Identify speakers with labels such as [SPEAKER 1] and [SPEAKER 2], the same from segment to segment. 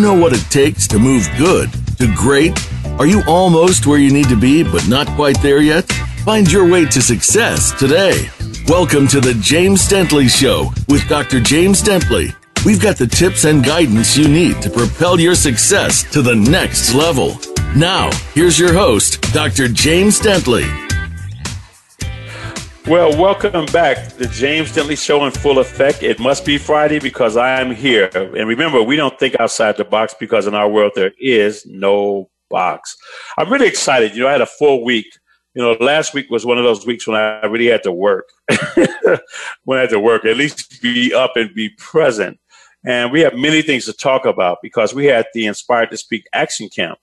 [SPEAKER 1] know what it takes to move good to great? Are you almost where you need to be, but not quite there yet? Find your way to success today. Welcome to the James Dentley Show with Dr. James Dentley. We've got the tips and guidance you need to propel your success to the next level. Now, here's your host, Dr. James Dentley.
[SPEAKER 2] Well, welcome back. The James Dentley Show in full effect. It must be Friday because I am here. And remember, we don't think outside the box because in our world there is no box. I'm really excited. You know, I had a full week. You know, last week was one of those weeks when I really had to work. when I had to work, at least be up and be present. And we have many things to talk about because we had the Inspired to Speak Action Camp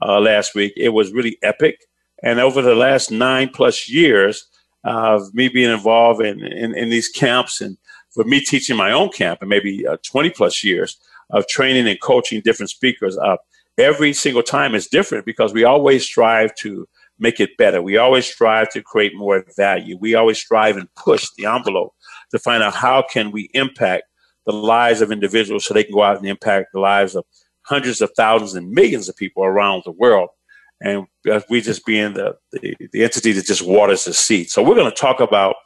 [SPEAKER 2] uh, last week. It was really epic. And over the last nine plus years, of me being involved in, in, in, these camps and for me teaching my own camp and maybe uh, 20 plus years of training and coaching different speakers uh, every single time is different because we always strive to make it better. We always strive to create more value. We always strive and push the envelope to find out how can we impact the lives of individuals so they can go out and impact the lives of hundreds of thousands and millions of people around the world and we just being the, the, the entity that just waters the seed. So we're going to talk about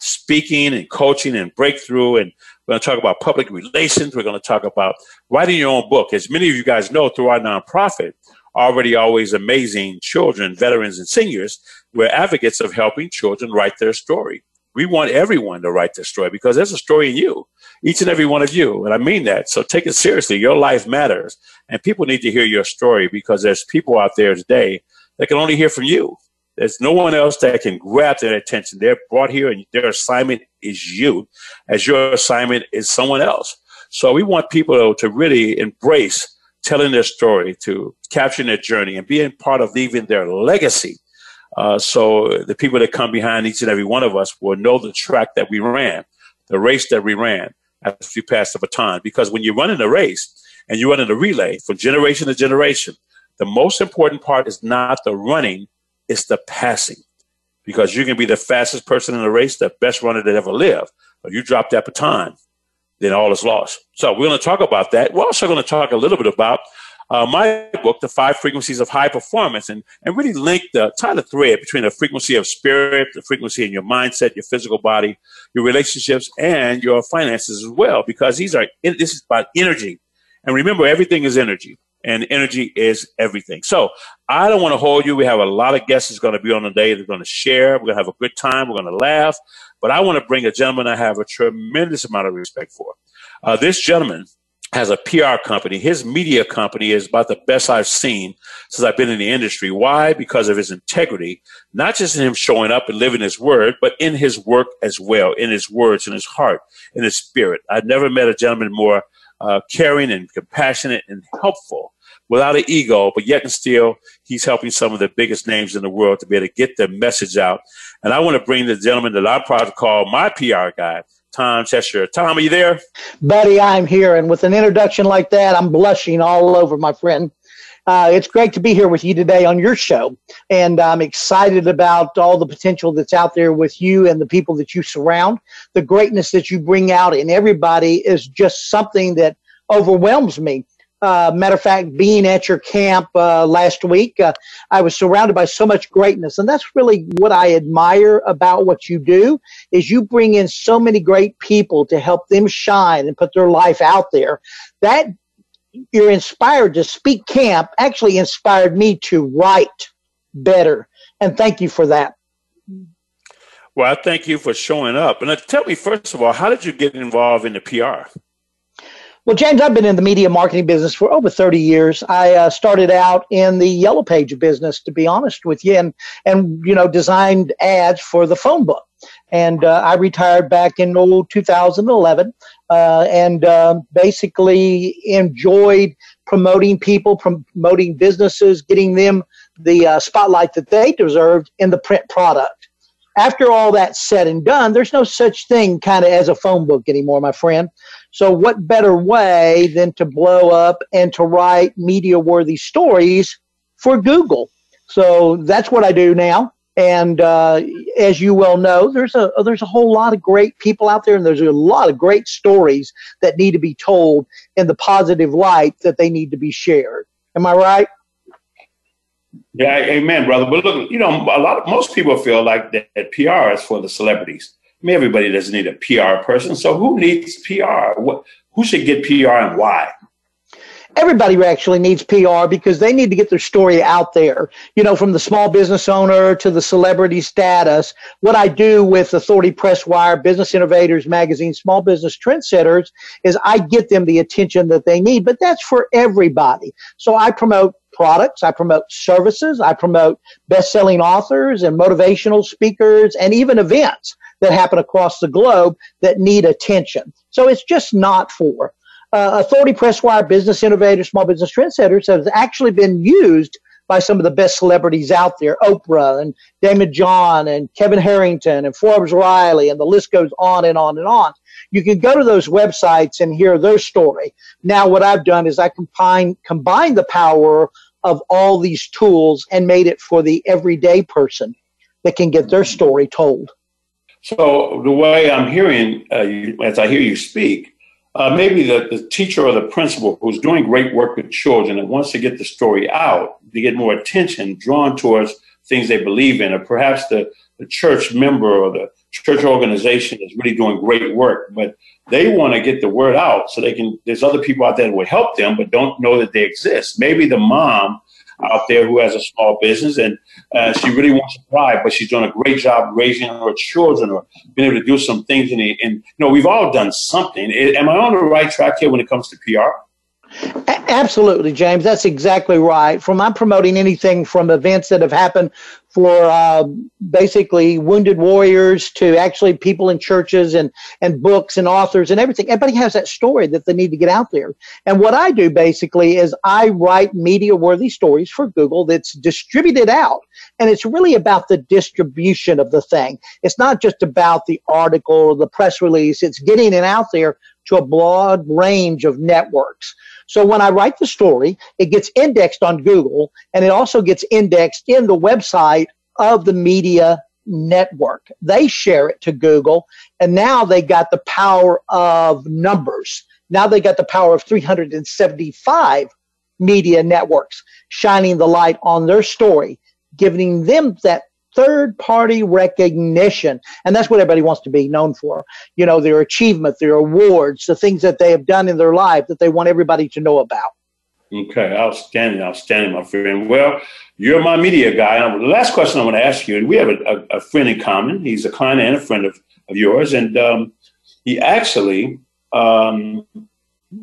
[SPEAKER 2] speaking and coaching and breakthrough, and we're going to talk about public relations. We're going to talk about writing your own book. As many of you guys know, through our nonprofit, already always amazing children, veterans, and seniors, we're advocates of helping children write their story. We want everyone to write their story because there's a story in you each and every one of you. And I mean that. So take it seriously. Your life matters. And people need to hear your story because there's people out there today that can only hear from you. There's no one else that can grab their attention. They're brought here and their assignment is you, as your assignment is someone else. So we want people to really embrace telling their story, to capturing their journey and being part of leaving their legacy. Uh, so the people that come behind each and every one of us will know the track that we ran, the race that we ran as we pass the baton. Because when you're running a race and you're running a relay from generation to generation, the most important part is not the running, it's the passing. Because you can be the fastest person in the race, the best runner that ever lived. But you drop that baton, then all is lost. So we're going to talk about that. We're also going to talk a little bit about uh, my book, The Five Frequencies of High Performance, and, and really link the, tie the thread between the frequency of spirit, the frequency in your mindset, your physical body, your relationships, and your finances as well, because these are, this is about energy. And remember, everything is energy and energy is everything. So I don't want to hold you. We have a lot of guests that's going to be on the day. They're going to share. We're going to have a good time. We're going to laugh. But I want to bring a gentleman I have a tremendous amount of respect for. Uh, this gentleman has a PR company. His media company is about the best I've seen since I've been in the industry. Why? Because of his integrity, not just in him showing up and living his word, but in his work as well, in his words, in his heart, in his spirit. I've never met a gentleman more uh, caring and compassionate and helpful without an ego, but yet and still, he's helping some of the biggest names in the world to be able to get their message out. And I want to bring the gentleman that I'm proud to call my PR guy, Tom Cheshire. Tom, are you there?
[SPEAKER 3] Buddy, I'm here. And with an introduction like that, I'm blushing all over, my friend. Uh, it's great to be here with you today on your show. And I'm excited about all the potential that's out there with you and the people that you surround. The greatness that you bring out in everybody is just something that overwhelms me. Uh, matter of fact, being at your camp uh, last week, uh, I was surrounded by so much greatness, and that's really what I admire about what you do. Is you bring in so many great people to help them shine and put their life out there. That you're inspired to speak camp actually inspired me to write better, and thank you for that.
[SPEAKER 2] Well, I thank you for showing up. And tell me, first of all, how did you get involved in the PR?
[SPEAKER 3] Well, James, I've been in the media marketing business for over 30 years. I uh, started out in the yellow page business, to be honest with you, and, and you know, designed ads for the phone book. And uh, I retired back in oh, 2011 uh, and uh, basically enjoyed promoting people, promoting businesses, getting them the uh, spotlight that they deserved in the print product. After all that's said and done, there's no such thing kind of as a phone book anymore, my friend. So, what better way than to blow up and to write media worthy stories for Google? So, that's what I do now. And uh, as you well know, there's a there's a whole lot of great people out there, and there's a lot of great stories that need to be told in the positive light that they need to be shared. Am I right?
[SPEAKER 2] Yeah, amen, brother. But look, you know, a lot of most people feel like that, that PR is for the celebrities. I mean, everybody doesn't need a PR person. So who needs PR? What, who should get PR and why?
[SPEAKER 3] everybody actually needs PR because they need to get their story out there. You know, from the small business owner to the celebrity status. What I do with Authority Press Wire, Business Innovators Magazine, Small Business Trendsetters is I get them the attention that they need, but that's for everybody. So I promote products, I promote services, I promote best-selling authors and motivational speakers and even events that happen across the globe that need attention. So it's just not for uh, Authority Press Wire Business Innovators, Small Business Trendsetters has actually been used by some of the best celebrities out there, Oprah and Daymond John and Kevin Harrington and Forbes Riley, and the list goes on and on and on. You can go to those websites and hear their story. Now, what I've done is I combine combine the power of all these tools and made it for the everyday person that can get their story told.
[SPEAKER 2] So the way I'm hearing, uh, you, as I hear you speak, uh, maybe the, the teacher or the principal who's doing great work with children and wants to get the story out, to get more attention drawn towards things they believe in, or perhaps the, the church member or the church organization is really doing great work, but they want to get the word out so they can, there's other people out there that will help them, but don't know that they exist. Maybe the mom out there who has a small business and uh, she really wants to thrive, but she's doing a great job raising her children or being able to do some things. And, and you know, we've all done something. Am I on the right track here when it comes to PR?
[SPEAKER 3] Absolutely, James. That's exactly right. From I'm promoting anything from events that have happened for uh, basically wounded warriors to actually people in churches and and books and authors and everything. Everybody has that story that they need to get out there. And what I do basically is I write media worthy stories for Google that's distributed out. And it's really about the distribution of the thing. It's not just about the article or the press release. It's getting it out there to a broad range of networks. So when I write the story, it gets indexed on Google and it also gets indexed in the website of the media network. They share it to Google and now they got the power of numbers. Now they got the power of 375 media networks shining the light on their story, giving them that third party recognition. And that's what everybody wants to be known for. You know, their achievement, their awards, the things that they have done in their life that they want everybody to know about.
[SPEAKER 2] Okay, outstanding, outstanding, my friend. Well, you're my media guy. And the last question I want to ask you, and we have a, a, a friend in common. He's a client and a friend of, of yours. And um, he actually, um,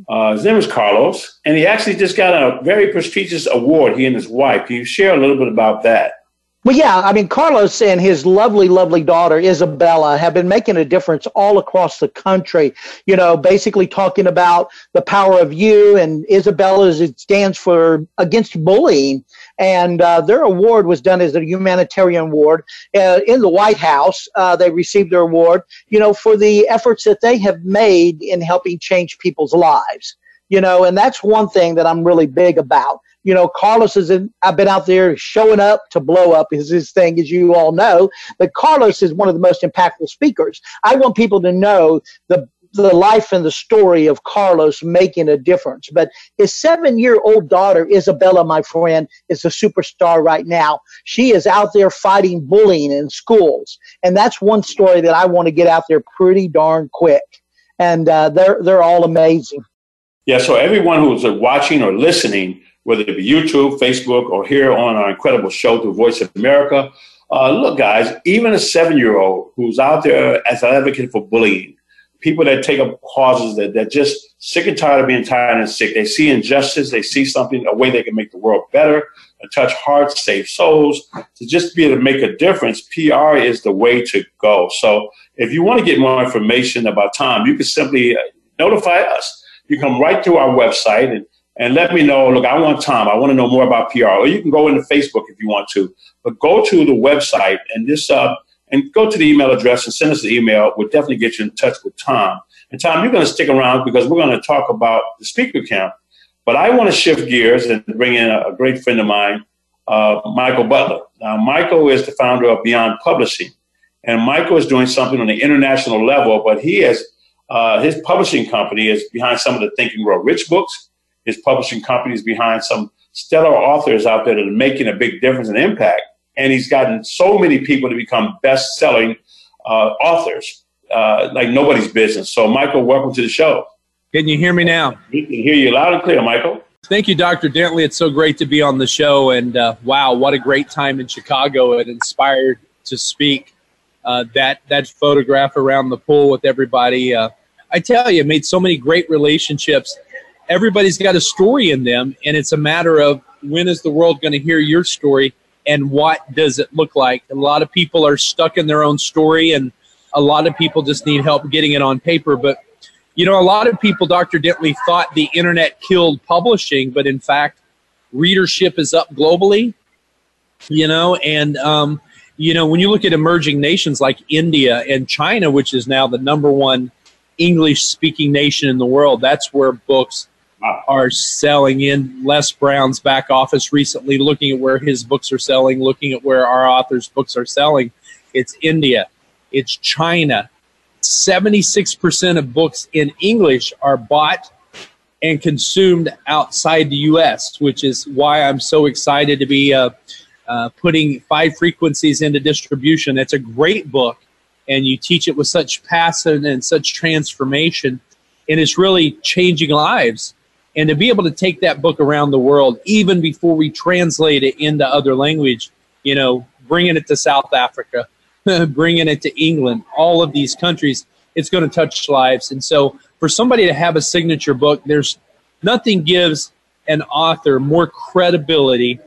[SPEAKER 2] uh, his name is Carlos, and he actually just got a very prestigious award, he and his wife. Can you share a little bit about that?
[SPEAKER 3] Well, yeah, I mean, Carlos and his lovely, lovely daughter, Isabella, have been making a difference all across the country. You know, basically talking about the power of you, and Isabella it stands for against bullying. And uh, their award was done as a humanitarian award uh, in the White House. Uh, they received their award, you know, for the efforts that they have made in helping change people's lives. You know, and that's one thing that I'm really big about you know, Carlos is in, I've been out there showing up to blow up is his thing, as you all know. But Carlos is one of the most impactful speakers. I want people to know the the life and the story of Carlos making a difference. But his seven year old daughter, Isabella, my friend, is a superstar right now. She is out there fighting bullying in schools. And that's one story that I want to get out there pretty darn quick. And uh, they're, they're all amazing.
[SPEAKER 2] Yeah, so everyone who's watching or listening, whether it be YouTube, Facebook, or here on our incredible show through Voice of America. Uh, look, guys, even a seven year old who's out there as an advocate for bullying, people that take up causes that, that just sick and tired of being tired and sick. They see injustice, they see something, a way they can make the world better, touch hearts, save souls, to just be able to make a difference. PR is the way to go. So if you want to get more information about Tom, you can simply uh, notify us. You come right to our website and and let me know. Look, I want Tom. I want to know more about PR. Or you can go into Facebook if you want to, but go to the website and this uh, and go to the email address and send us the email. We'll definitely get you in touch with Tom. And Tom, you're going to stick around because we're going to talk about the speaker camp. But I want to shift gears and bring in a, a great friend of mine, uh, Michael Butler. Now, Michael is the founder of Beyond Publishing, and Michael is doing something on the international level, but he has uh, his publishing company is behind some of the Think and Grow Rich books. His publishing companies behind some stellar authors out there that are making a big difference and impact. And he's gotten so many people to become best selling uh, authors uh, like nobody's business. So, Michael, welcome to the show.
[SPEAKER 4] Can you hear me now?
[SPEAKER 2] We can hear you loud and clear, Michael.
[SPEAKER 4] Thank you, Dr. Dentley. It's so great to be on the show. And uh, wow, what a great time in Chicago. It inspired to speak. Uh, that that photograph around the pool with everybody. Uh, I tell you, made so many great relationships. Everybody's got a story in them, and it's a matter of when is the world going to hear your story and what does it look like. A lot of people are stuck in their own story, and a lot of people just need help getting it on paper. But you know, a lot of people, Dr. Dentley, thought the internet killed publishing, but in fact, readership is up globally. You know, and um, you know when you look at emerging nations like India and China, which is now the number one English-speaking nation in the world, that's where books are selling in Les Brown's back office recently, looking at where his books are selling, looking at where our authors' books are selling. It's India, it's China, 76% of books in English are bought and consumed outside the U.S., which is why I'm so excited to be uh, uh, putting Five Frequencies into distribution. It's a great book, and you teach it with such passion and such transformation, and it's really changing lives. And to be able to take that book around the world, even before we translate it into other language, you know, bringing it to South Africa, bringing it to England, all of these countries, it's going to touch lives. And so for somebody to have a signature book, there's nothing gives an author more credibility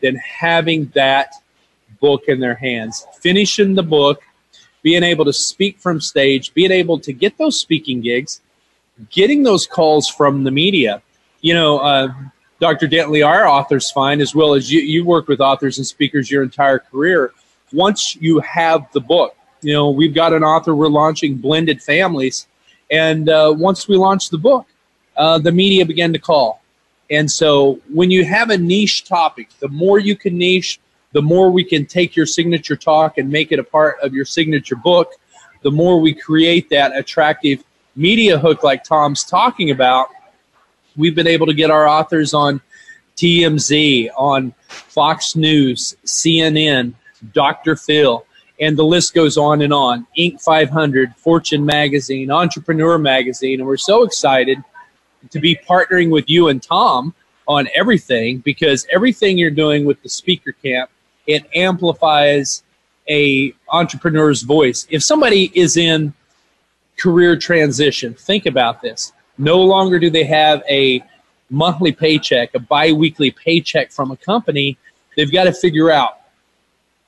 [SPEAKER 4] than having that book in their hands, finishing the book, being able to speak from stage, being able to get those speaking gigs, getting those calls from the media. You know, uh, Dr. Dentley, our authors find, as well as you, you work with authors and speakers your entire career, once you have the book, you know, we've got an author we're launching, Blended Families, and uh, once we launched the book, uh, the media began to call. And so when you have a niche topic, the more you can niche, the more we can take your signature talk and make it a part of your signature book, the more we create that attractive media hook like Tom's talking about. We've been able to get our authors on TMZ, on Fox News, CNN, Dr. Phil, and the list goes on and on. Inc. 500, Fortune Magazine, Entrepreneur Magazine, and we're so excited to be partnering with you and Tom on everything because everything you're doing with the speaker camp it amplifies a entrepreneur's voice. If somebody is in career transition, think about this. No longer do they have a monthly paycheck, a biweekly paycheck from a company. They've got to figure out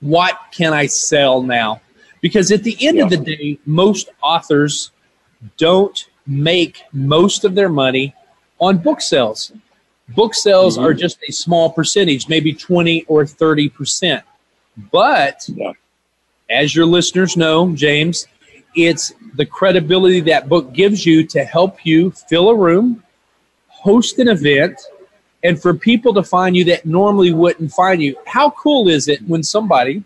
[SPEAKER 4] what can I sell now? Because at the end yeah. of the day, most authors don't make most of their money on book sales. Book sales mm-hmm. are just a small percentage, maybe 20 or 30%. But yeah. as your listeners know, James, it's the credibility that book gives you to help you fill a room, host an event, and for people to find you that normally wouldn't find you. How cool is it when somebody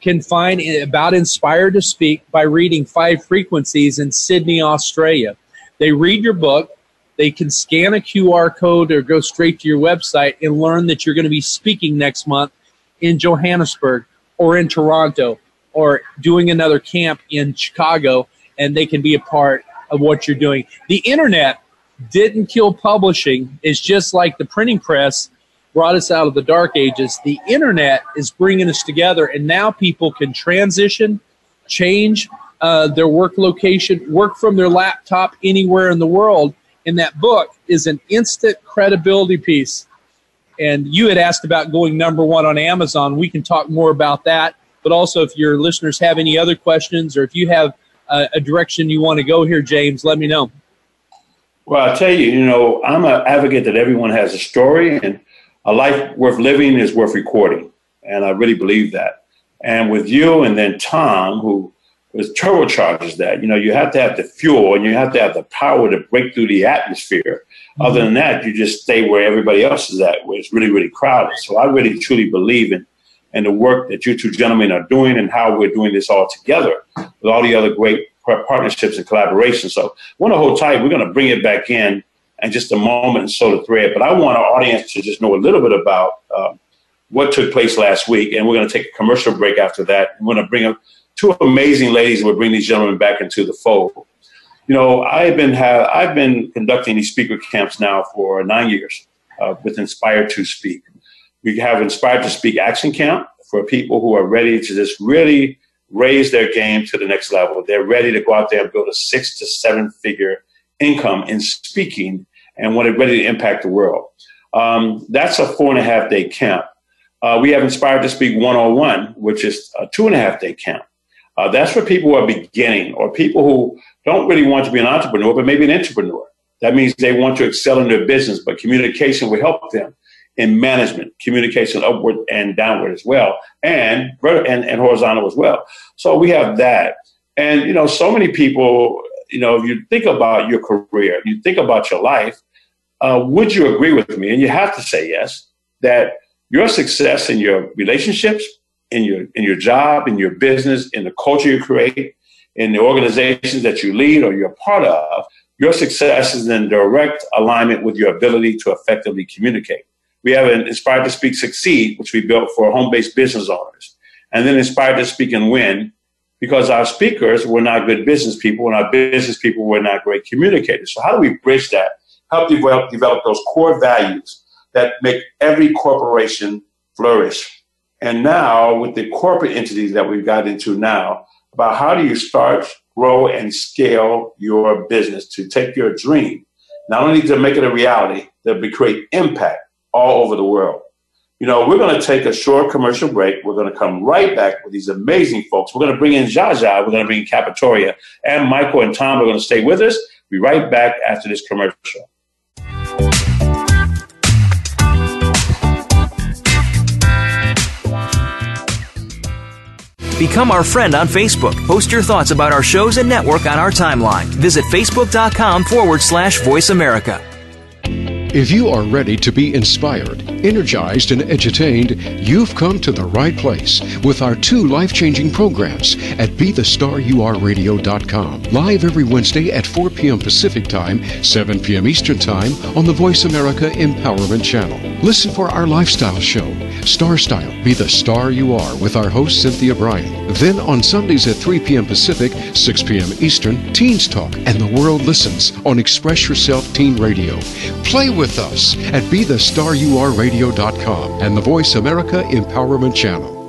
[SPEAKER 4] can find about Inspired to Speak by reading Five Frequencies in Sydney, Australia? They read your book, they can scan a QR code or go straight to your website and learn that you're going to be speaking next month in Johannesburg or in Toronto or doing another camp in Chicago, and they can be a part of what you're doing. The internet didn't kill publishing. It's just like the printing press brought us out of the dark ages. The internet is bringing us together, and now people can transition, change uh, their work location, work from their laptop anywhere in the world. And that book is an instant credibility piece. And you had asked about going number one on Amazon. We can talk more about that. But also, if your listeners have any other questions or if you have a, a direction you want to go here, James, let me know.
[SPEAKER 2] Well, I'll tell you, you know, I'm an advocate that everyone has a story and a life worth living is worth recording. And I really believe that. And with you and then Tom, who was turbocharges that, you know, you have to have the fuel and you have to have the power to break through the atmosphere. Mm-hmm. Other than that, you just stay where everybody else is at, where it's really, really crowded. So I really truly believe in and the work that you two gentlemen are doing and how we're doing this all together with all the other great partnerships and collaborations. So, I want to hold tight. We're going to bring it back in in just a moment and sew the thread. But I want our audience to just know a little bit about uh, what took place last week, and we're going to take a commercial break after that. We're going to bring up two amazing ladies, we'll bring these gentlemen back into the fold. You know, I've been have I've been conducting these speaker camps now for nine years uh, with Inspire to Speak. We have Inspired to Speak Action Camp for people who are ready to just really raise their game to the next level. They're ready to go out there and build a six to seven figure income in speaking and want to ready to impact the world. Um, that's a four and a half day camp. Uh, we have Inspired to Speak 101, which is a two and a half day camp. Uh, that's for people who are beginning or people who don't really want to be an entrepreneur, but maybe an entrepreneur. That means they want to excel in their business, but communication will help them in management, communication upward and downward as well, and, and, and horizontal as well. So we have that. And, you know, so many people, you know, if you think about your career, you think about your life, uh, would you agree with me? And you have to say yes, that your success in your relationships, in your in your job, in your business, in the culture you create, in the organizations that you lead or you're part of, your success is in direct alignment with your ability to effectively communicate. We have an Inspired to Speak Succeed, which we built for home-based business owners, and then Inspired to Speak and Win, because our speakers were not good business people and our business people were not great communicators. So how do we bridge that help develop, develop those core values that make every corporation flourish. And now, with the corporate entities that we've got into now, about how do you start, grow, and scale your business to take your dream, not only to make it a reality, but to create impact all over the world. You know, we're going to take a short commercial break. We're going to come right back with these amazing folks. We're going to bring in Jaja. We're going to bring in Capitoria. And Michael and Tom are going to stay with us. Be right back after this commercial.
[SPEAKER 5] Become our friend on Facebook. Post your thoughts about our shows and network on our timeline. Visit facebook.com forward slash voice America.
[SPEAKER 6] If you are ready to be inspired, energized, and entertained, you've come to the right place with our two life changing programs at BeTheStarYouAreRadio.com. Live every Wednesday at 4 p.m. Pacific Time, 7 p.m. Eastern Time on the Voice America Empowerment Channel. Listen for our lifestyle show, Star Style Be the Star You Are, with our host Cynthia Brian. Then on Sundays at 3 p.m. Pacific, 6 p.m. Eastern, Teens Talk and the World Listens on Express Yourself Teen Radio. Play with us at BeTheStarYouAreRadio.com and the Voice America Empowerment Channel.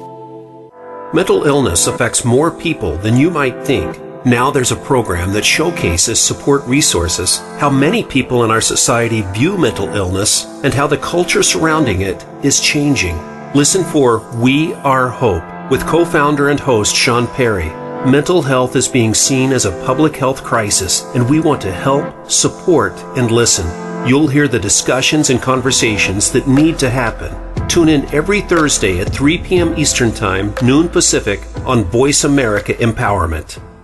[SPEAKER 7] Mental illness affects more people than you might think. Now there's a program that showcases support resources, how many people in our society view mental illness, and how the culture surrounding it is changing. Listen for We Are Hope with co founder and host Sean Perry. Mental health is being seen as a public health crisis, and we want to help, support, and listen. You'll hear the discussions and conversations that need to happen. Tune in every Thursday at 3 p.m. Eastern Time, noon Pacific, on Voice America Empowerment.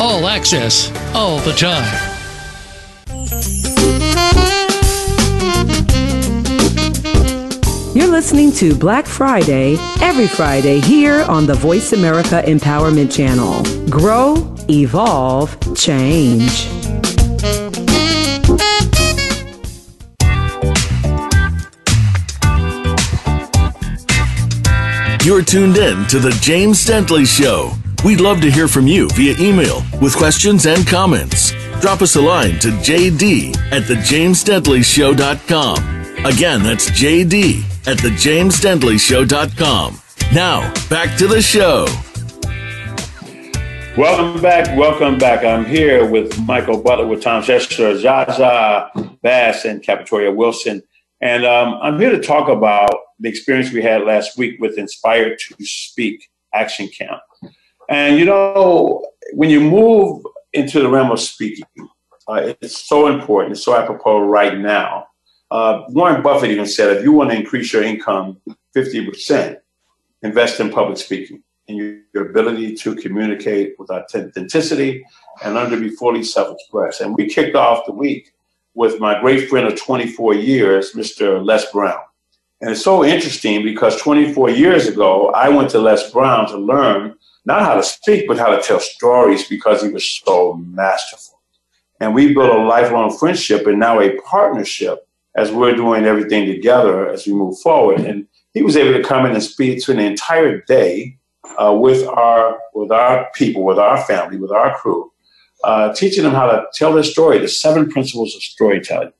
[SPEAKER 8] All access, all the time.
[SPEAKER 9] You're listening to Black Friday every Friday here on the Voice America Empowerment Channel. Grow, evolve, change.
[SPEAKER 1] You're tuned in to The James Dentley Show. We'd love to hear from you via email with questions and comments. Drop us a line to jd at thejamesdentleyshow.com. Again, that's jd at thejamesdentleyshow.com. Now, back to the show.
[SPEAKER 2] Welcome back. Welcome back. I'm here with Michael Butler, with Tom Cheshire, Jaja Bass, and Capitoria Wilson. And um, I'm here to talk about the experience we had last week with Inspired to Speak Action Camp. And you know, when you move into the realm of speaking, uh, it's so important, it's so apropos right now. Uh, Warren Buffett even said if you want to increase your income 50%, invest in public speaking and your, your ability to communicate with authenticity and learn to be fully self expressed. And we kicked off the week with my great friend of 24 years, Mr. Les Brown. And it's so interesting because 24 years ago, I went to Les Brown to learn not how to speak, but how to tell stories because he was so masterful. And we built a lifelong friendship and now a partnership as we're doing everything together as we move forward. And he was able to come in and speak to an entire day uh, with our with our people, with our family, with our crew, uh, teaching them how to tell their story, the seven principles of storytelling.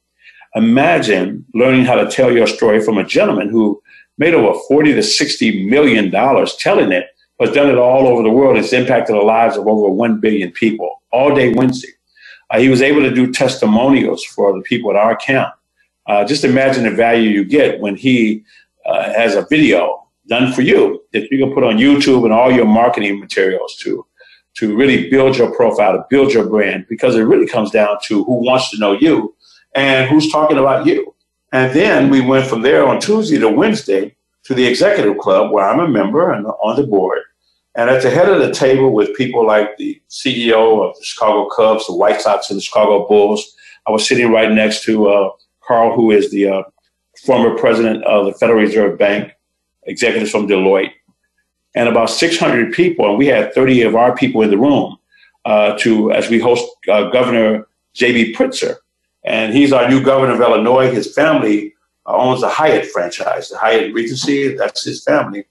[SPEAKER 2] Imagine learning how to tell your story from a gentleman who made over 40 to 60 million dollars telling it, but done it all over the world. It's impacted the lives of over 1 billion people all day Wednesday. Uh, he was able to do testimonials for the people at our camp. Uh, just imagine the value you get when he uh, has a video done for you that you can put on YouTube and all your marketing materials to to really build your profile, to build your brand, because it really comes down to who wants to know you and who's talking about you. And then we went from there on Tuesday to Wednesday to the executive club where I'm a member and on the board. And at the head of the table with people like the CEO of the Chicago Cubs, the White Sox, and the Chicago Bulls, I was sitting right next to uh, Carl, who is the uh, former president of the Federal Reserve Bank, executives from Deloitte, and about 600 people, and we had 30 of our people in the room uh, to as we host uh, Governor J.B. Pritzker, and he's our new governor of Illinois. His family uh, owns the Hyatt franchise, the Hyatt Regency. That's his family,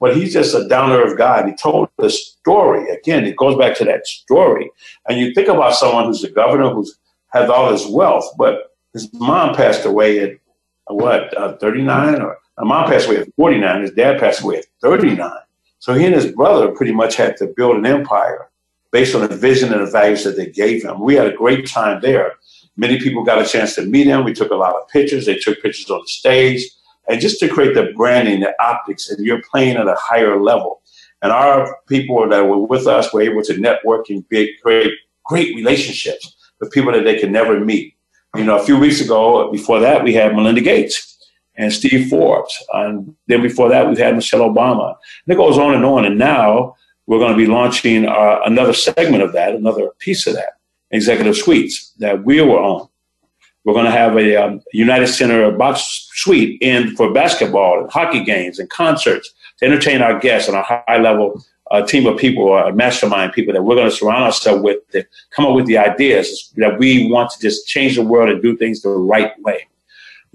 [SPEAKER 2] but he's just a down earth guy. he told the story again. It goes back to that story, and you think about someone who's a governor who's has all this wealth, but his mom passed away at what uh, 39 or my mom passed away at 49. His dad passed away at 39. So he and his brother pretty much had to build an empire based on the vision and the values that they gave him. We had a great time there. Many people got a chance to meet him. We took a lot of pictures. They took pictures on the stage. And just to create the branding, the optics, and you're playing at a higher level. And our people that were with us were able to network and create great relationships with people that they could never meet. You know, a few weeks ago, before that, we had Melinda Gates and Steve Forbes. And then before that, we've had Michelle Obama. And it goes on and on. And now we're going to be launching uh, another segment of that, another piece of that, executive suites that we were own. We're going to have a um, United Center box suite in for basketball and hockey games and concerts to entertain our guests and our high level uh, team of people or mastermind people that we're going to surround ourselves with to come up with the ideas that we want to just change the world and do things the right way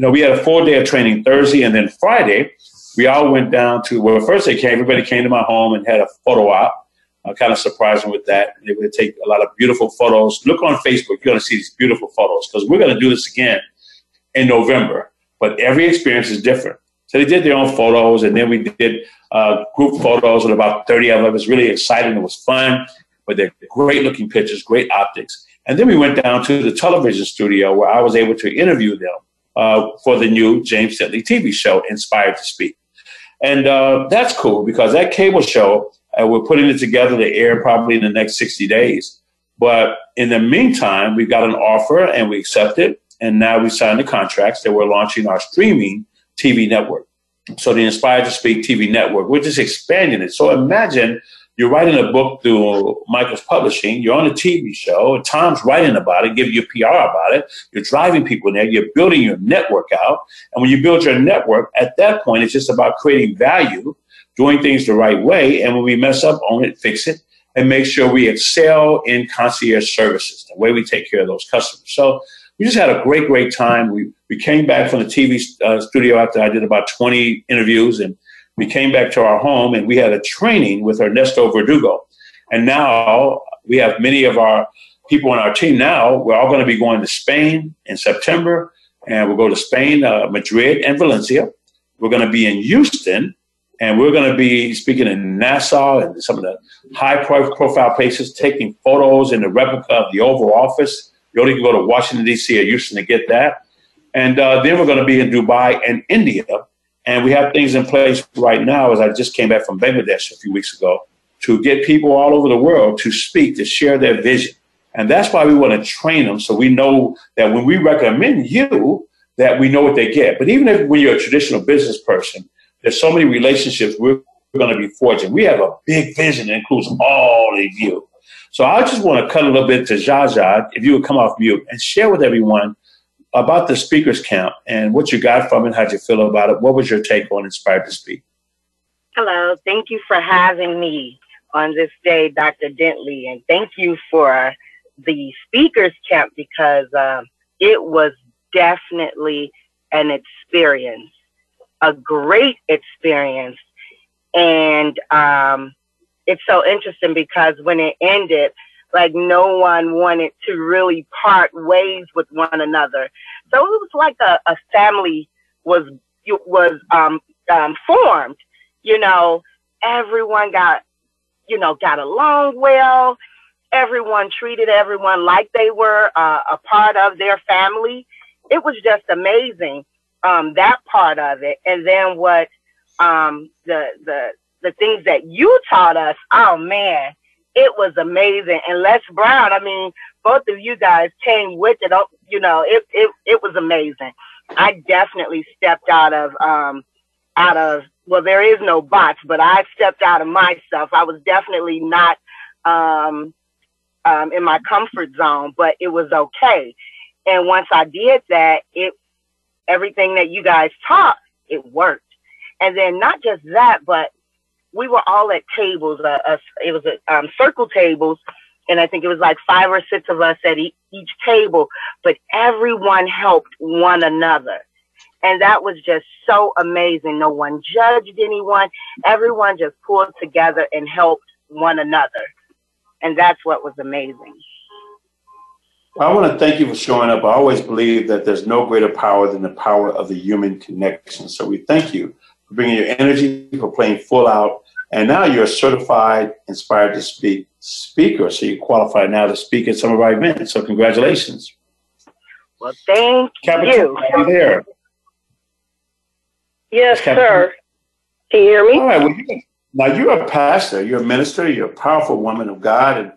[SPEAKER 2] you know, we had a four day of training Thursday, and then Friday, we all went down to, well, first they came, everybody came to my home and had a photo op. I kind of surprised with that. They would take a lot of beautiful photos. Look on Facebook, you're going to see these beautiful photos because we're going to do this again in November. But every experience is different. So they did their own photos, and then we did uh, group photos with about 30 of them. It was really exciting. It was fun, but they're great looking pictures, great optics. And then we went down to the television studio where I was able to interview them uh, for the new James Dentley TV show, Inspired to Speak. And uh, that's cool because that cable show, uh, we're putting it together to air probably in the next 60 days. But in the meantime, we got an offer and we accepted. And now we signed the contracts that we're launching our streaming TV network. So the Inspired to Speak TV network, we're just expanding it. So imagine you're writing a book through Michael's Publishing. You're on a TV show. Tom's writing about it, giving you PR about it. You're driving people there. You're building your network out. And when you build your network, at that point, it's just about creating value, doing things the right way. And when we mess up, own it, fix it, and make sure we excel in concierge services, the way we take care of those customers. So we just had a great, great time. We, we came back from the TV uh, studio after I did about 20 interviews and we came back to our home and we had a training with Ernesto Verdugo. And now we have many of our people on our team now. We're all going to be going to Spain in September, and we'll go to Spain, uh, Madrid, and Valencia. We're going to be in Houston, and we're going to be speaking in Nassau and some of the high profile places, taking photos in the replica of the Oval Office. You only can go to Washington, D.C. or Houston to get that. And uh, then we're going to be in Dubai and India. And we have things in place right now, as I just came back from Bangladesh a few weeks ago, to get people all over the world to speak, to share their vision. And that's why we want to train them so we know that when we recommend you, that we know what they get. But even if when you're a traditional business person, there's so many relationships we're going to be forging. We have a big vision that includes all of you. So I just want to cut a little bit to Jaja, if you would come off mute and share with everyone about the speakers camp and what you got from it, how'd you feel about it? What was your take on Inspired to Speak?
[SPEAKER 10] Hello, thank you for having me on this day, Dr. Dentley, and thank you for the speakers camp because um, it was definitely an experience, a great experience. And um, it's so interesting because when it ended, like no one wanted to really part ways with one another. So it was like a, a family was was um, um, formed. You know, everyone got you know got along well. Everyone treated everyone like they were uh, a part of their family. It was just amazing um, that part of it, and then what um, the the the things that you taught us. Oh man, it was amazing. And Les Brown, I mean, both of you guys came with it. Oh, you know, it it it was amazing. I definitely stepped out of um out of well, there is no box, but I stepped out of myself. I was definitely not um um in my comfort zone, but it was okay. And once I did that, it everything that you guys taught, it worked. And then not just that, but we were all at tables. Uh, uh, it was a, um, circle tables, and I think it was like five or six of us at e- each table. But everyone helped one another, and that was just so amazing. No one judged anyone. Everyone just pulled together and helped one another, and that's what was amazing.
[SPEAKER 2] I want to thank you for showing up. I always believe that there's no greater power than the power of the human connection. So we thank you for bringing your energy, for playing full out. And now you're a certified, inspired to speak speaker. So you qualify now to speak at some of our events. So congratulations.
[SPEAKER 10] Well, thank
[SPEAKER 2] Captain,
[SPEAKER 10] you.
[SPEAKER 2] Are you there?
[SPEAKER 11] Yes, sir. Can you hear me?
[SPEAKER 2] All right. Well, now you're a pastor, you're a minister, you're a powerful woman of God, and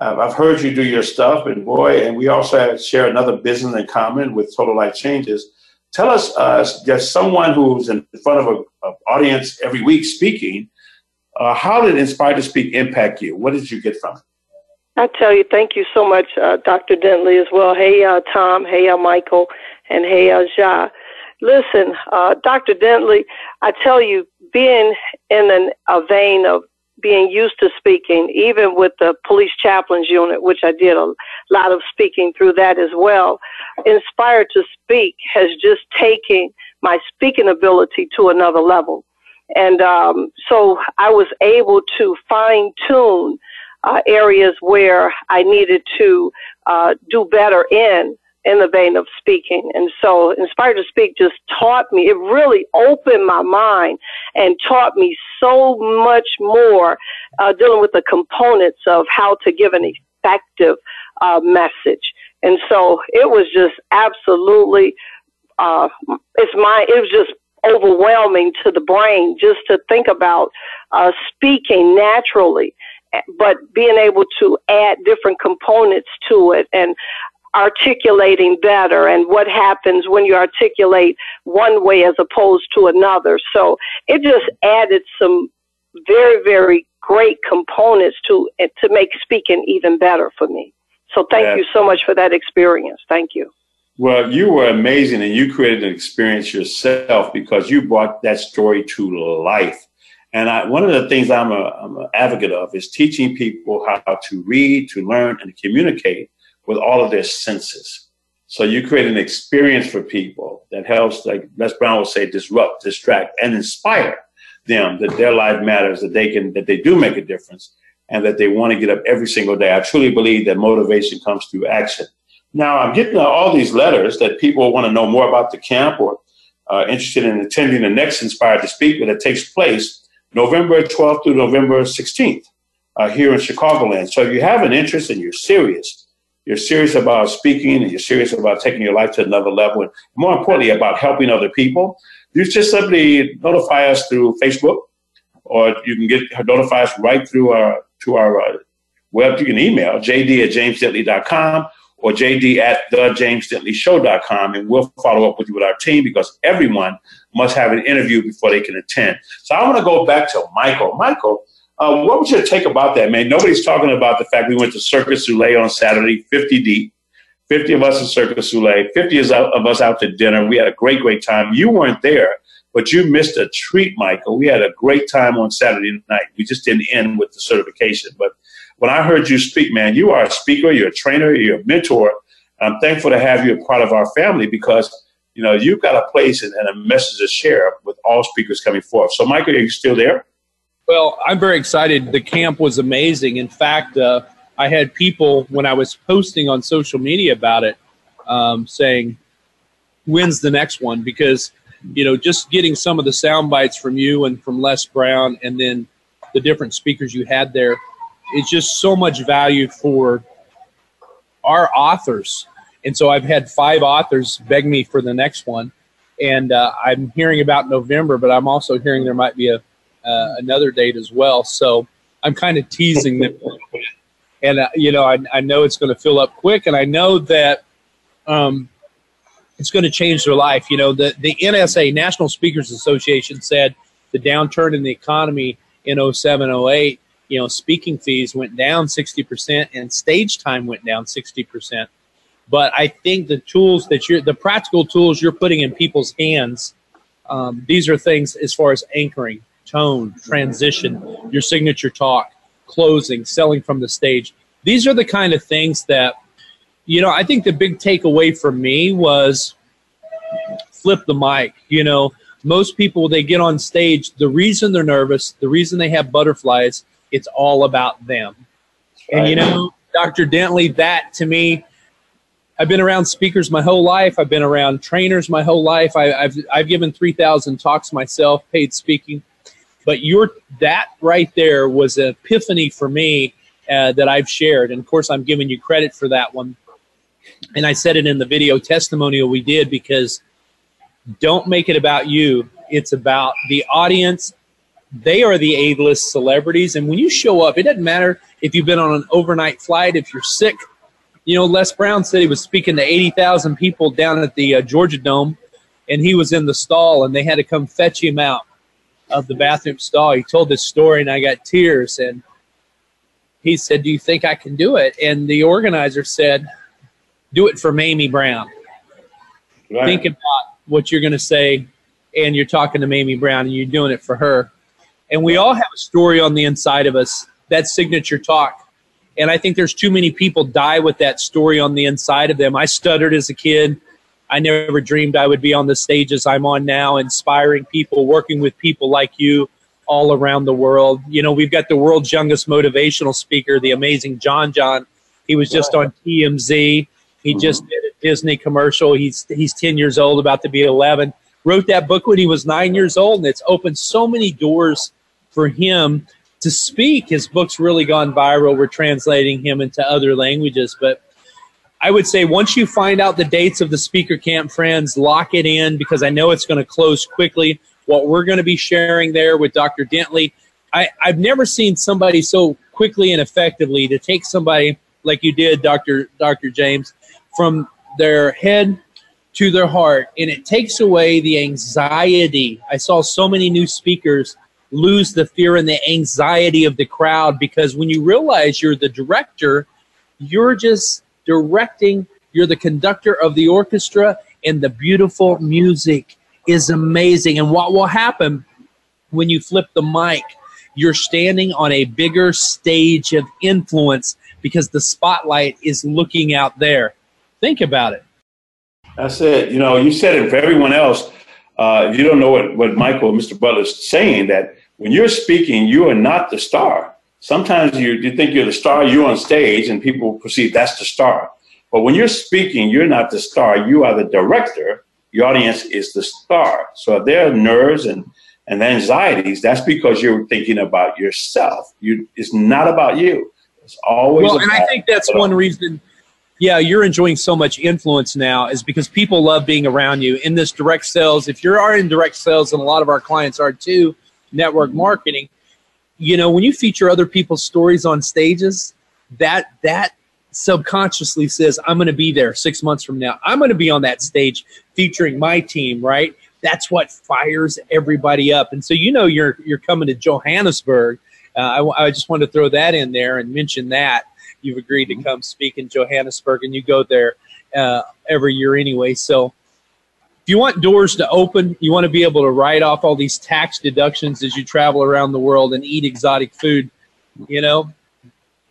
[SPEAKER 2] I've heard you do your stuff. And boy, and we also share another business in common with Total Life Changes. Tell us, uh, just someone who's in front of an audience every week speaking, uh, how did Inspired to Speak impact you? What did you get from it?
[SPEAKER 11] I tell you, thank you so much, uh, Dr. Dentley, as well. Hey, uh, Tom. Hey, uh, Michael. And hey, uh, Ja. Listen, uh, Dr. Dentley, I tell you, being in an, a vein of being used to speaking, even with the police chaplains unit, which I did a lot of speaking through that as well, Inspired to Speak has just taken my speaking ability to another level. And um, so I was able to fine tune uh, areas where I needed to uh, do better in in the vein of speaking. And so Inspired to Speak just taught me, it really opened my mind and taught me so much more uh, dealing with the components of how to give an effective uh, message. And so it was just absolutely, uh, it's my, it was just overwhelming to the brain just to think about uh, speaking naturally but being able to add different components to it and articulating better and what happens when you articulate one way as opposed to another. So it just added some very, very great components to to make speaking even better for me. So thank yeah. you so much for that experience. Thank you.
[SPEAKER 2] Well, you were amazing and you created an experience yourself because you brought that story to life. And I, one of the things I'm, a, I'm an advocate of is teaching people how to read, to learn, and to communicate with all of their senses. So you create an experience for people that helps, like Les Brown will say, disrupt, distract, and inspire them that their life matters, that they can, that they do make a difference, and that they want to get up every single day. I truly believe that motivation comes through action. Now I'm getting all these letters that people want to know more about the camp or uh, interested in attending the next Inspired to Speak that takes place November 12th through November 16th uh, here in Chicagoland. So if you have an interest and you're serious, you're serious about speaking and you're serious about taking your life to another level, and more importantly, about helping other people, you just simply notify us through Facebook, or you can get notify us right through our to our uh, web. You can email jd at jamesdentley.com or jd at thejamesdentleyshow.com, and we'll follow up with you with our team because everyone must have an interview before they can attend. So I want to go back to Michael. Michael, uh, what was your take about that, man? Nobody's talking about the fact we went to Circus Soleil on Saturday, 50 deep. 50 of us in Circus Soleil, 50 of us out to dinner. We had a great, great time. You weren't there, but you missed a treat, Michael. We had a great time on Saturday night. We just didn't end with the certification. But when I heard you speak, man, you are a speaker, you're a trainer, you're a mentor. I'm thankful to have you a part of our family because, you know, you've got a place and, and a message to share with all speakers coming forth. So, Michael, are you still there?
[SPEAKER 4] Well, I'm very excited. The camp was amazing. In fact, uh, I had people when I was posting on social media about it um, saying, "When's the next one?" Because you know, just getting some of the sound bites from you and from Les Brown, and then the different speakers you had there, it's just so much value for our authors. And so I've had five authors beg me for the next one, and uh, I'm hearing about November, but I'm also hearing there might be a uh, another date as well. So I'm kind of teasing them. And, uh, you know, I, I know it's going to fill up quick, and I know that um, it's going to change their life. You know, the, the NSA, National Speakers Association, said the downturn in the economy in 07, 08, you know, speaking fees went down 60% and stage time went down 60%. But I think the tools that you're, the practical tools you're putting in people's hands, um, these are things as far as anchoring, tone, transition, your signature talk, closing, selling from the stage. These are the kind of things that, you know, I think the big takeaway for me was flip the mic. You know, most people, they get on stage, the reason they're nervous, the reason they have butterflies, it's all about them. And, you know, Dr. Dentley, that to me, I've been around speakers my whole life. I've been around trainers my whole life. I, have I've given 3,000 talks myself, paid speaking. But your that right there was an epiphany for me uh, that I've shared, and of course I'm giving you credit for that one. And I said it in the video testimonial we did because don't make it about you. It's about the audience. They are the A-list celebrities, and when you show up, it doesn't matter if you've been on an overnight flight, if you're sick. You know, Les Brown said he was speaking to 80,000 people down at the uh, Georgia Dome, and he was in the stall, and they had to come fetch him out of the bathroom stall. He told this story, and I got tears. And he said, "Do you think I can do it?" And the organizer said, "Do it for Mamie Brown. Right. Think about what you're going to say, and you're talking to Mamie Brown, and you're doing it for her." And we all have a story on the inside of us. That signature talk. And I think there's too many people die with that story on the inside of them. I stuttered as a kid. I never dreamed I would be on the stages I'm on now, inspiring people, working with people like you all around the world. You know, we've got the world's youngest motivational speaker, the amazing John John. He was just on TMZ. He mm-hmm. just did a Disney commercial. He's he's 10 years old, about to be 11. Wrote that book when he was nine years old, and it's opened so many doors for him to speak. His book's really gone viral. We're translating him into other languages, but I would say once you find out the dates of the speaker camp, friends, lock it in because I know it's going to close quickly. What we're going to be sharing there with Dr. Dentley, I, I've never seen somebody so quickly and effectively to take somebody like you did, Dr. Dr. James, from their head to their heart, and it takes away the anxiety. I saw so many new speakers lose the fear and the anxiety of the crowd because when you realize you're the director, you're just directing, you're the conductor of the orchestra, and the beautiful music is amazing. And what will happen when you flip the mic? You're standing on a bigger stage of influence because the spotlight is looking out there. Think about it.
[SPEAKER 2] That's it. You know, you said it for everyone else. Uh, you don't know what, what Michael, Mr. Butler's saying, that when you're speaking, you are not the star. Sometimes you, you think you're the star, you're on stage, and people perceive that's the star. But when you're speaking, you're not the star, you are the director. Your audience is the star. So if there are nerves and, and anxieties, that's because you're thinking about yourself. You, it's not about you. It's always
[SPEAKER 4] well, and I think that's one reason yeah, you're enjoying so much influence now is because people love being around you in this direct sales. If you are in direct sales, and a lot of our clients are too, network marketing, you know, when you feature other people's stories on stages, that that subconsciously says, I'm going to be there six months from now. I'm going to be on that stage featuring my team, right? That's what fires everybody up. And so, you know, you're, you're coming to Johannesburg. Uh, I, I just wanted to throw that in there and mention that you've agreed to come speak in Johannesburg and you go there uh, every year anyway. So, if you want doors to open, you want to be able to write off all these tax deductions as you travel around the world and eat exotic food. You know,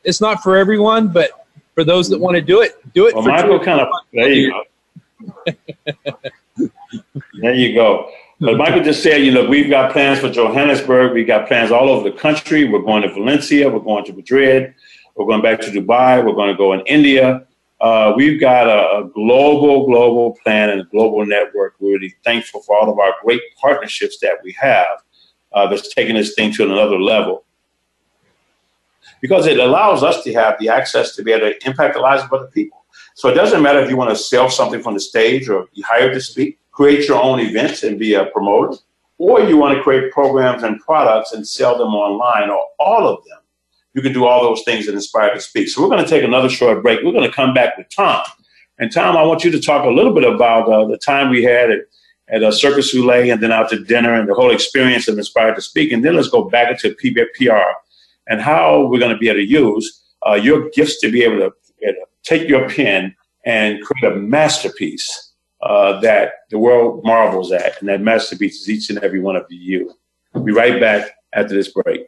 [SPEAKER 4] it's not for everyone, but for those that want to do it, do it.
[SPEAKER 2] Well, Michael kind of there you go. there you go. But Michael just said, you know, we've got plans for Johannesburg. We've got plans all over the country. We're going to Valencia. We're going to Madrid. We're going back to Dubai. We're going to go in India. Uh, we've got a, a, global, global plan and a global network. We're really thankful for all of our great partnerships that we have uh, that's taking this thing to another level. Because it allows us to have the access to be able to impact the lives of other people. So it doesn't matter if you want to sell something from the stage or you hired to speak, create your own events and be a promoter, or you want to create programs and products and sell them online or all of them you can do all those things that inspire to speak. So we're going to take another short break. We're going to come back with Tom. And Tom, I want you to talk a little bit about uh, the time we had at, at a Circus Soleil and then out to dinner and the whole experience of Inspired to Speak. And then let's go back into PR and how we're going to be able to use uh, your gifts to be able to, able to, take your pen and create a masterpiece uh, that the world marvels at. And that masterpiece is each and every one of you. We'll be right back after this break.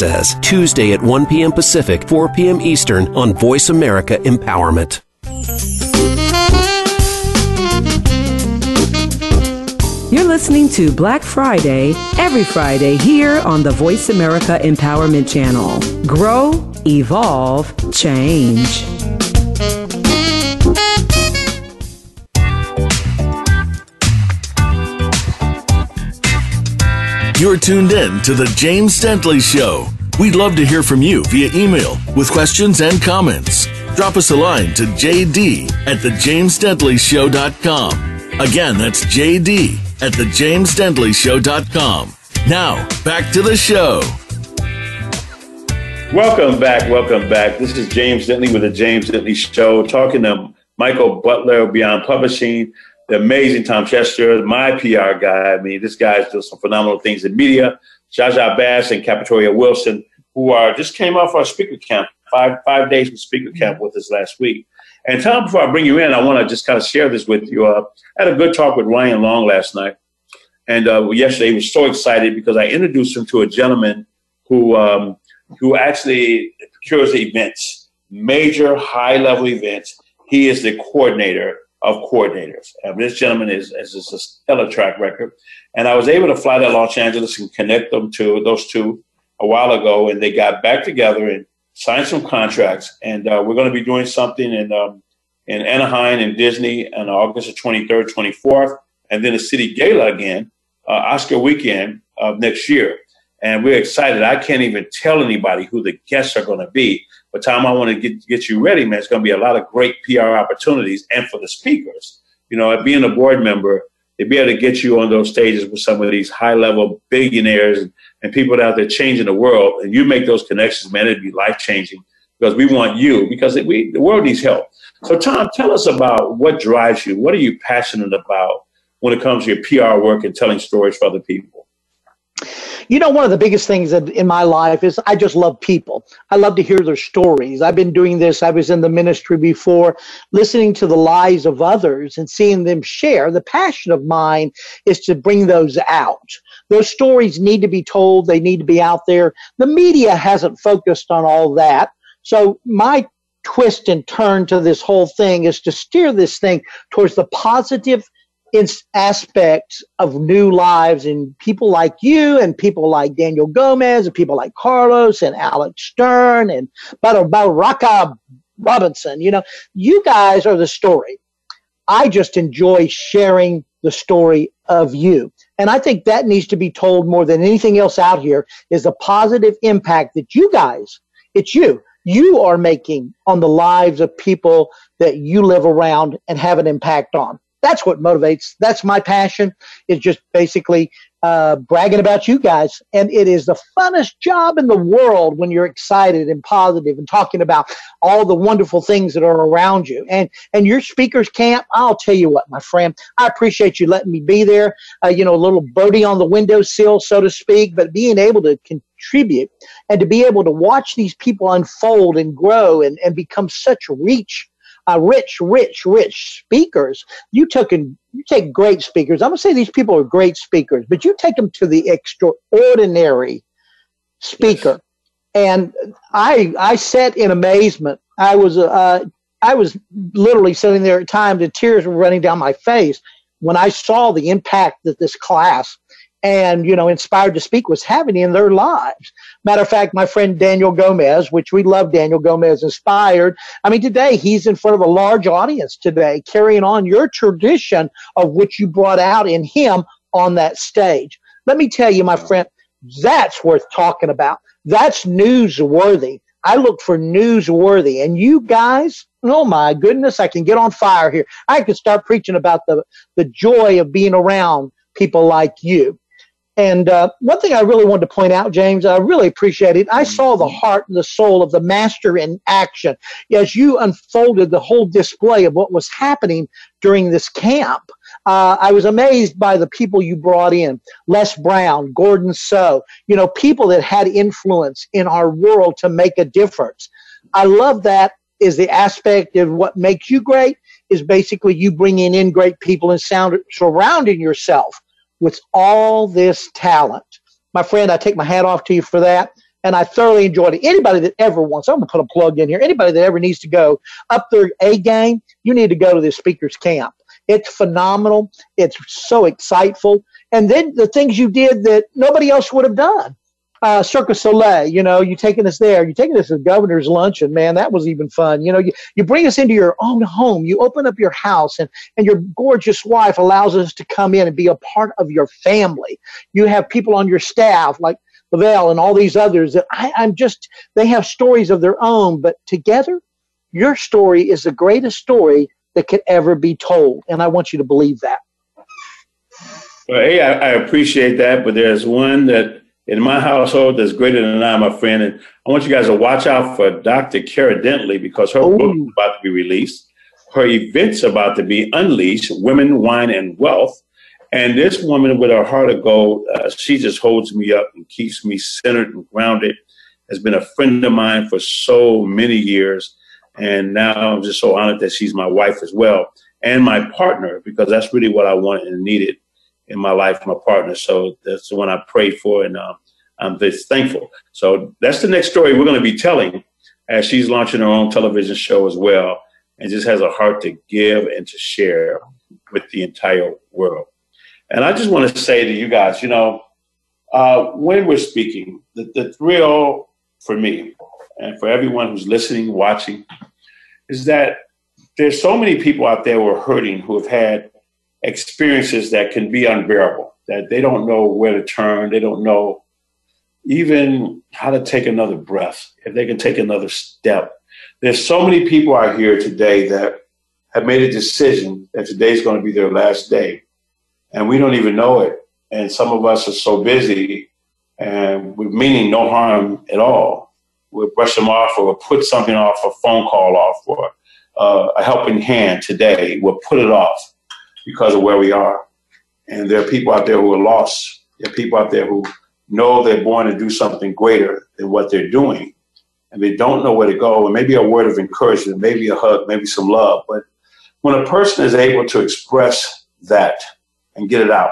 [SPEAKER 7] says, Tuesday at 1 p.m. Pacific, 4 p.m. Eastern on Voice America Empowerment.
[SPEAKER 9] You're listening to Black Friday every Friday here on the Voice America Empowerment Channel. Grow, evolve, change.
[SPEAKER 1] You're tuned in to The James Dentley Show. We'd love to hear from you via email with questions and comments. Drop us a line to jd at thejamesdentleyshow.com. Again, that's jd at thejamesdentleyshow.com. Now, back to the show.
[SPEAKER 2] Welcome back. Welcome back. This is James Dentley with the James Dentley Show, talking to Michael Butler Beyond Publishing the amazing Tom Chester, my PR guy. I mean, this guy's doing some phenomenal things in media. Jaja Bass and Capitoria Wilson, who are just came off our speaker camp, five five days of speaker camp with us last week. And Tom, before I bring you in, I want to just kind of share this with you. Uh, I had a good talk with Ryan Long last night, and uh, yesterday he was so excited because I introduced him to a gentleman who um, who actually procures events, major high level events. He is the coordinator of coordinators. And this gentleman is, is, is a stellar track record. And I was able to fly to Los Angeles and connect them to those two a while ago. And they got back together and signed some contracts. And uh, we're going to be doing something in, um, in Anaheim and Disney on August the 23rd, 24th, and then a City Gala again, uh, Oscar weekend of next year. And we're excited. I can't even tell anybody who the guests are going to be but Tom, I want to get get you ready, man. It's going to be a lot of great PR opportunities, and for the speakers, you know, being a board member, to be able to get you on those stages with some of these high level billionaires and, people out there changing the world, and you make those connections, man, it'd be life changing because we want you because it, we the world needs help. So, Tom, tell us about what drives you. What are you passionate about when it comes to your PR work and telling stories for other people?
[SPEAKER 3] You know, one of the biggest things that in my life is I just love people. I love to hear their stories. I've been doing this. I was in the ministry before, listening to the lives of others and seeing them share. The passion of mine is to bring those out. Those stories need to be told. They need to be out there. The media hasn't focused on all that. So my twist and turn to this whole thing is to steer this thing towards the positive aspects of new lives and people like you and people like Daniel Gomez and people like Carlos and Alex Stern and Baraka Robinson. You know, you guys are the story. I just enjoy sharing the story of you. And I think that needs to be told more than anything else out here is the positive impact that you guys, it's you, you are making on the lives of people that you live around and have an impact on. That's what motivates. That's my passion. Is just basically uh, bragging about you guys, and it is the funnest job in the world when you're excited and positive and talking about all the wonderful things that are around you. And and your speakers camp, I'll tell you what, my friend, I appreciate you letting me be there. Uh, you know, a little birdie on the windowsill, so to speak, but being able to contribute and to be able to watch these people unfold and grow and, and become such reach uh, rich, rich, rich speakers. You took and you take great speakers. I'm gonna say these people are great speakers, but you take them to the extraordinary speaker. Yes. And I I sat in amazement. I was uh, I was literally sitting there at times, and tears were running down my face when I saw the impact that this class and you know inspired to speak was having in their lives matter of fact my friend daniel gomez which we love daniel gomez inspired i mean today he's in front of a large audience today carrying on your tradition of which you brought out in him on that stage. Let me tell you my friend that's worth talking about. That's newsworthy. I look for newsworthy. And you guys oh my goodness i can get on fire here. I could start preaching about the the joy of being around people like you and uh, one thing I really wanted to point out, James, I really appreciate it. I saw the heart and the soul of the master in action as you unfolded the whole display of what was happening during this camp. Uh, I was amazed by the people you brought in Les Brown, Gordon So, you know, people that had influence in our world to make a difference. I love that is the aspect of what makes you great is basically you bringing in great people and sound, surrounding yourself with all this talent. My friend, I take my hat off to you for that. And I thoroughly enjoyed it. Anybody that ever wants, I'm going to put a plug in here. Anybody that ever needs to go up their A game, you need to go to this speaker's camp. It's phenomenal. It's so exciteful. And then the things you did that nobody else would have done uh, Cirque Soleil, you know, you taking us there, you taking us to governor's luncheon, man, that was even fun. You know, you, you bring us into your own home, you open up your house, and, and your gorgeous wife allows us to come in and be a part of your family. You have people on your staff like Lavelle and all these others that I, I'm just, they have stories of their own, but together, your story is the greatest story that could ever be told. And I want you to believe that.
[SPEAKER 2] Well, hey, I, I appreciate that, but there's one that in my household that's greater than I, my friend. And I want you guys to watch out for Dr. Kara Dentley because her Ooh. book is about to be released. Her event's about to be unleashed, Women, Wine, and Wealth. And this woman with her heart of gold, uh, she just holds me up and keeps me centered and grounded. Has been a friend of mine for so many years. And now I'm just so honored that she's my wife as well and my partner because that's really what I wanted and needed in my life, my partner. So that's the one I prayed for, and um, I'm just thankful. So that's the next story we're going to be telling as she's launching her own television show as well, and just has a heart to give and to share with the entire world. And I just want to say to you guys, you know, uh, when we're speaking, the, the thrill for me and for everyone who's listening, watching, is that there's so many people out there who are hurting who have had experiences that can be unbearable, that they don't know where to turn, they don't know even how to take another breath, if they can take another step. There's so many people out here today that have made a decision that today's going to be their last day, and we don't even know it. And some of us are so busy and we're meaning no harm at all. We'll brush them off or we'll put something off, a phone call off, or uh, a helping hand today. We'll put it off because of where we are. And there are people out there who are lost. There are people out there who know they're born to do something greater than what they're doing, and they don't know where to go, and maybe a word of encouragement, maybe a hug, maybe some love. But when a person is able to express that and get it out,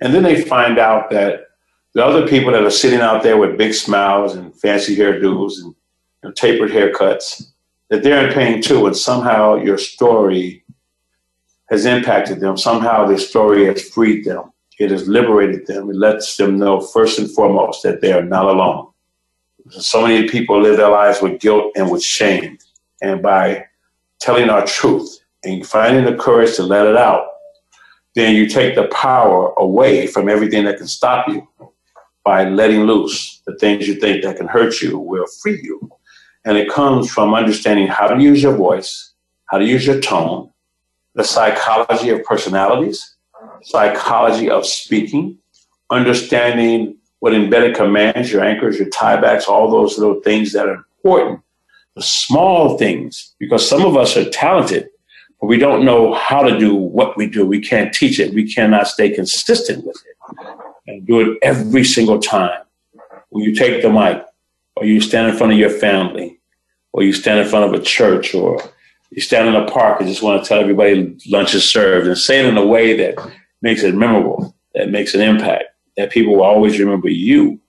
[SPEAKER 2] and then they find out that the other people that are sitting out there with big smiles and fancy hairdos and you know, tapered haircuts, that they're in pain too, and somehow your story has impacted them. Somehow their story has freed them. It has liberated them. It lets them know first and foremost that they are not alone. So many people live their lives with guilt and with shame. And by telling our truth and finding the courage to let it out, then you take the power away from everything that can stop you by letting loose the things you think that can hurt you will free you. And it comes from understanding how to use your voice, how to use your tone, the psychology of personalities, psychology of speaking, understanding what embedded commands, your anchors, your tiebacks, all those little things that are important. The small things, because some of us are talented, but we don't know how to do what we do. We can't teach it. We cannot stay consistent with it and do it every single time. When you take the mic, or you stand in front of your family, or you stand in front of a church, or you stand in a park and just want to tell everybody lunch is served, and say it in a way that makes it memorable, that makes an impact, that people will always remember you,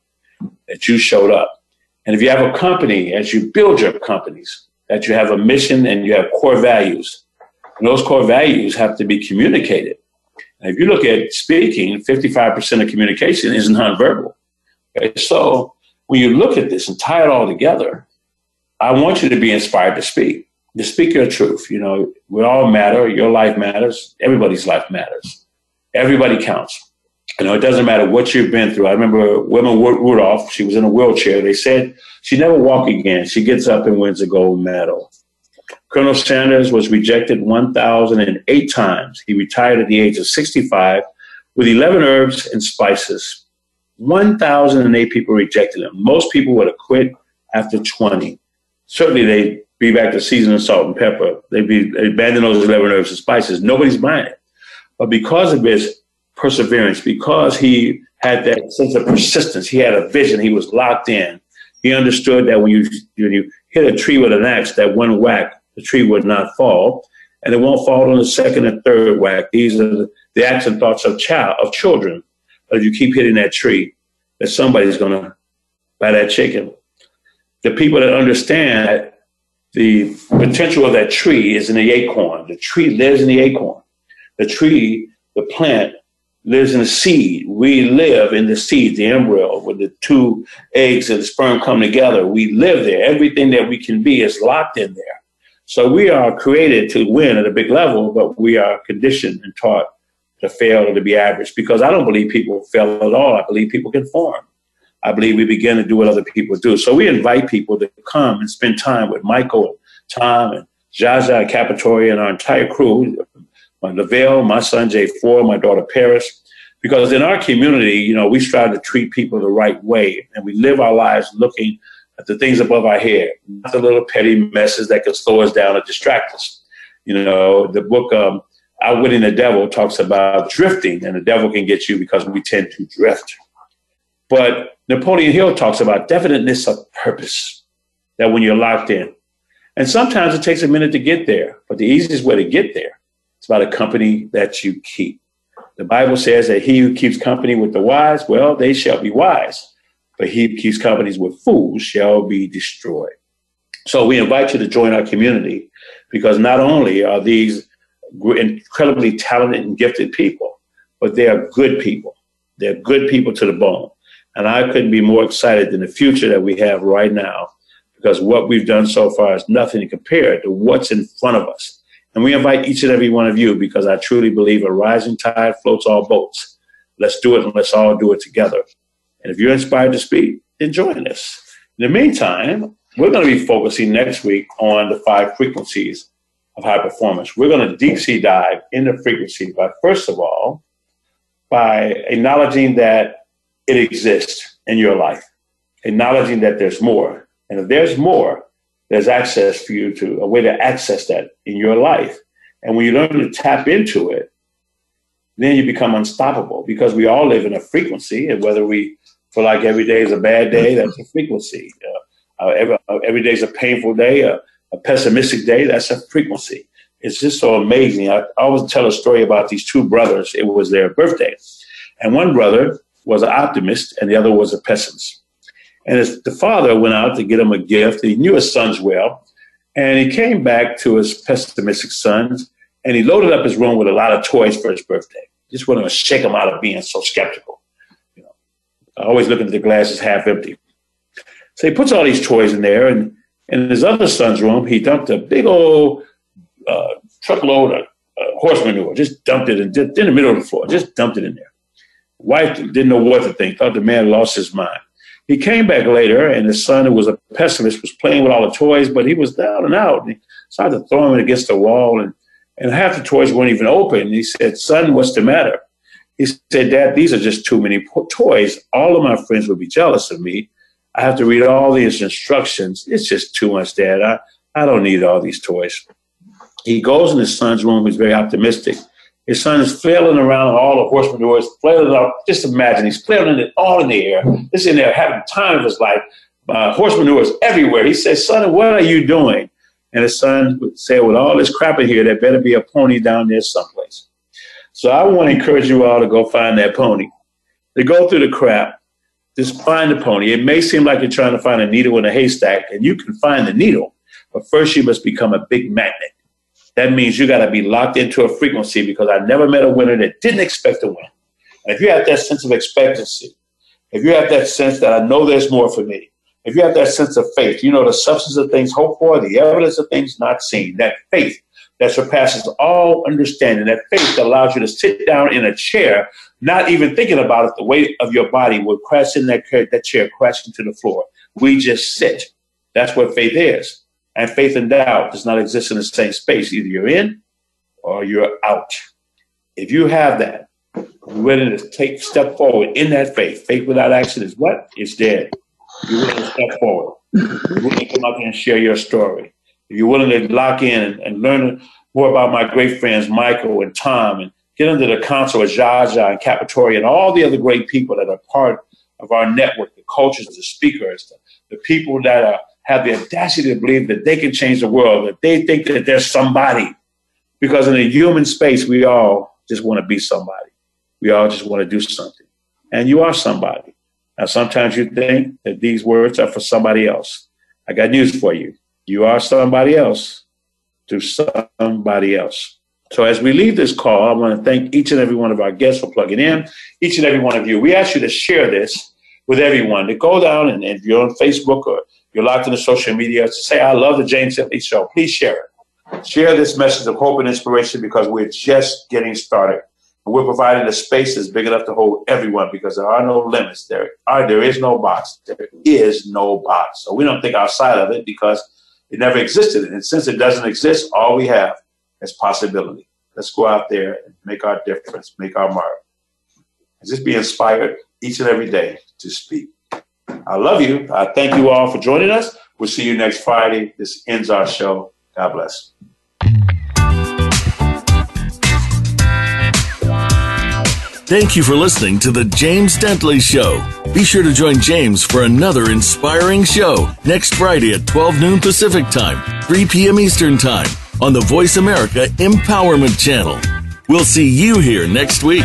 [SPEAKER 2] that you showed up. And if you have a company, as you build your companies, that you have a mission and you have core values, and those core values have to be communicated. And if you look at speaking, 55% of communication is nonverbal. Okay? So when you look at this and tie it all together, I want you to be inspired to speak, to speak your truth. You know, we all matter. Your life matters. Everybody's life matters. Everybody counts. You know, it doesn't matter what you've been through. I remember Wilma Rudolph, she was in a wheelchair. They said she never walk again. She gets up and wins a gold medal. Colonel Sanders was rejected 1,008 times. He retired at the age of 65 with 11 herbs and spices. 1,008 people rejected him. Most people would have quit after 20. Certainly, they'd be back to seasoning salt and pepper. They'd be they'd abandon those 11 herbs and spices. Nobody's buying it. But because of his perseverance, because he had that sense of persistence, he had a vision, he was locked in. He understood that when you, when you hit a tree with an axe, that one whack the tree would not fall, and it won't fall on the second and third whack. These are the, the acts and thoughts of child of children. But if you keep hitting that tree, that somebody's to buy that chicken. The people that understand that the potential of that tree is in the acorn. The tree lives in the acorn. The tree, the plant, lives in the seed. We live in the seed, the embryo, where the two eggs and the sperm come together. We live there. Everything that we can be is locked in there. So we are created to win at a big level, but we are conditioned and taught to fail or to be average because I don't believe people fail at all. I believe people can form. I believe we begin to do what other people do. So we invite people to come and spend time with Michael, Tom, and Jaja, Capitoria, and our entire crew, my Lavelle, my son Jay Four, my daughter Paris. Because in our community, you know, we strive to treat people the right way and we live our lives looking – at the things above our head, not the little petty messes that can slow us down or distract us. You know, the book um, Outwitting the Devil talks about drifting, and the devil can get you because we tend to drift. But Napoleon Hill talks about definiteness of purpose, that when you're locked in. And sometimes it takes a minute to get there, but the easiest way to get there is about a company that you keep. The Bible says that he who keeps company with the wise, well, they shall be wise but he who keeps companies with fools shall be destroyed. So we invite you to join our community because not only are these incredibly talented and gifted people, but they are good people. They're good people to the bone. And I couldn't be more excited than the future that we have right now because what we've done so far is nothing compared to what's in front of us. And we invite each and every one of you because I truly believe a rising tide floats all boats. Let's do it and let's all do it together. And if you're inspired to speak, then join us. In the meantime, we're going to be focusing next week on the five frequencies of high performance. We're going to deep sea dive into frequency by, first of all, by acknowledging that it exists in your life, acknowledging that there's more. And if there's more, there's access for you to a way to access that in your life. And when you learn to tap into it, then you become unstoppable because we all live in a frequency, and whether we feel like every day is a bad day, that's a frequency. Uh, uh, every, uh, every day is a painful day, a pessimistic day, that's a frequency. It's just so amazing. I, I always tell a story about these two brothers. It was their birthday. And one brother was an optimist and the other was a pessimist. And his, the father went out to get him a gift. He knew his sons well. And he came back to his pessimistic sons and he loaded up his room with a lot of toys for his birthday. Just wanted to shake him out of being so skeptical. You know, always looking at the glasses half empty. So he puts all these toys in there, and in his other son's room, he dumped a big old uh, truckload of uh, horse manure. Just dumped it in, in the middle of the floor. Just dumped it in there. Wife didn't know what to think. Thought the man lost his mind. He came back later, and his son, who was a pessimist, was playing with all the toys, but he was down and out. And he started to throw against the wall, and, and half the toys weren't even open. And he said, Son, what's the matter? He said, Dad, these are just too many toys. All of my friends would be jealous of me. I have to read all these instructions. It's just too much, Dad. I, I don't need all these toys. He goes in his son's room. He's very optimistic. His son is flailing around all the horseman doors, flailing up. Just imagine he's flailing it all in the air. He's in there having time of his life. Uh, horse manure is everywhere. He says, Son, what are you doing? And his son would say, With all this crap in here, there better be a pony down there someplace. So I want to encourage you all to go find that pony. To go through the crap, just find the pony. It may seem like you're trying to find a needle in a haystack, and you can find the needle, but first you must become a big magnet. That means you got to be locked into a frequency because I never met a winner that didn't expect to win. And if you have that sense of expectancy, if you have that sense that I know there's more for me, if you have that sense of faith, you know the substance of things hoped for, the evidence of things not seen, that faith that surpasses all understanding, that faith that allows you to sit down in a chair, not even thinking about it, the weight of your body will crash in that, that chair, crash into the floor. We just sit. That's what faith is. And faith and doubt does not exist in the same space. Either you're in or you're out. If you have that, you're willing to take step forward in that faith. Faith without action is what? It's dead. You're willing to step forward. You're willing to come up and share your story. If you're willing to lock in and learn more about my great friends Michael and Tom and get under the council of Jaja and Capitoria and all the other great people that are part of our network, the coaches, the speakers, the, the people that are have the audacity to believe that they can change the world, that they think that they're somebody. Because in the human space, we all just want to be somebody. We all just want to do something. And you are somebody. Now, sometimes you think that these words are for somebody else. I got news for you. You are somebody else to somebody else. So as we leave this call, I want to thank each and every one of our guests for plugging in. Each and every one of you. We ask you to share this with everyone. To go down and if you're on Facebook or you're locked into social media, to say, I love the James Dentley Show. Please share it. Share this message of hope and inspiration because we're just getting started. We're providing a space that's big enough to hold everyone because there are no limits. There are there is no box. There is no box. So we don't think outside of it because it never existed. And since it doesn't exist, all we have is possibility. Let's go out there and make our difference, make our mark. Just be inspired each and every day to speak. I love you. I thank you all for joining us. We'll see you next Friday. This ends our show. God bless.
[SPEAKER 1] Thank you for listening to The James Dentley Show. Be sure to join James for another inspiring show next Friday at 12 noon Pacific Time, 3 p.m. Eastern Time on the Voice America Empowerment Channel. We'll see you here next week.